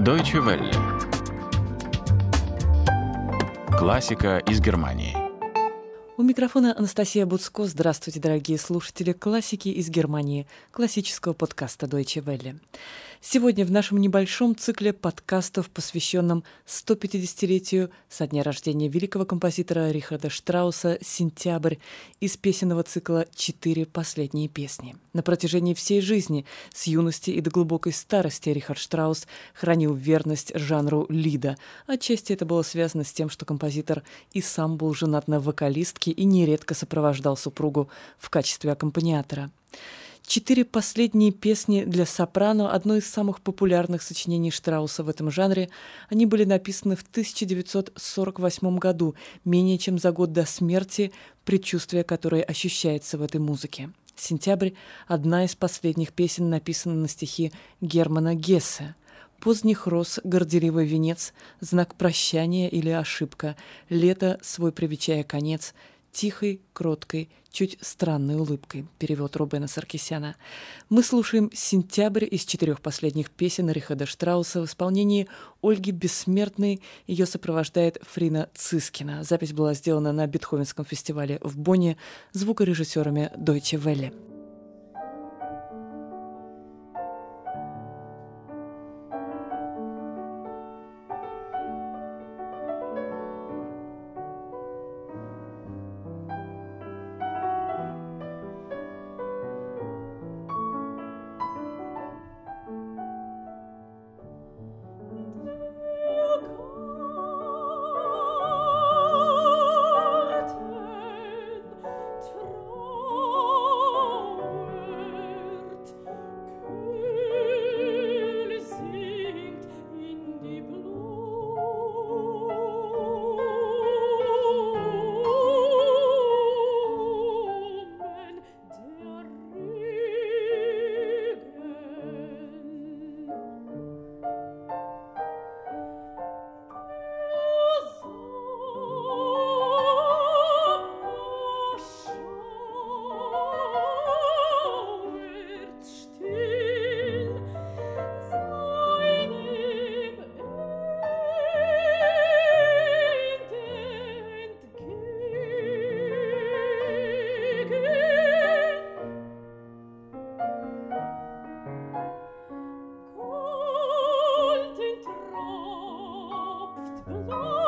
Deutsche Welle. Классика из Германии. У микрофона Анастасия Буцко. Здравствуйте, дорогие слушатели классики из Германии, классического подкаста Deutsche Welle. Сегодня в нашем небольшом цикле подкастов, посвященном 150-летию со дня рождения великого композитора Рихарда Штрауса «Сентябрь» из песенного цикла «Четыре последние песни». На протяжении всей жизни, с юности и до глубокой старости, Рихард Штраус хранил верность жанру лида. Отчасти это было связано с тем, что композитор и сам был женат на вокалистке и нередко сопровождал супругу в качестве аккомпаниатора. Четыре последние песни для сопрано – одно из самых популярных сочинений Штрауса в этом жанре. Они были написаны в 1948 году, менее чем за год до смерти, предчувствие которое ощущается в этой музыке. «Сентябрь» – одна из последних песен, написана на стихи Германа Гессе. Поздних роз, горделивый венец, знак прощания или ошибка, лето, свой привечая конец, тихой, кроткой, чуть странной улыбкой, перевод Рубена Саркисяна. Мы слушаем «Сентябрь» из четырех последних песен Рихарда Штрауса в исполнении Ольги Бессмертной. Ее сопровождает Фрина Цискина. Запись была сделана на Бетховенском фестивале в Бонне звукорежиссерами Deutsche Welle. Oh.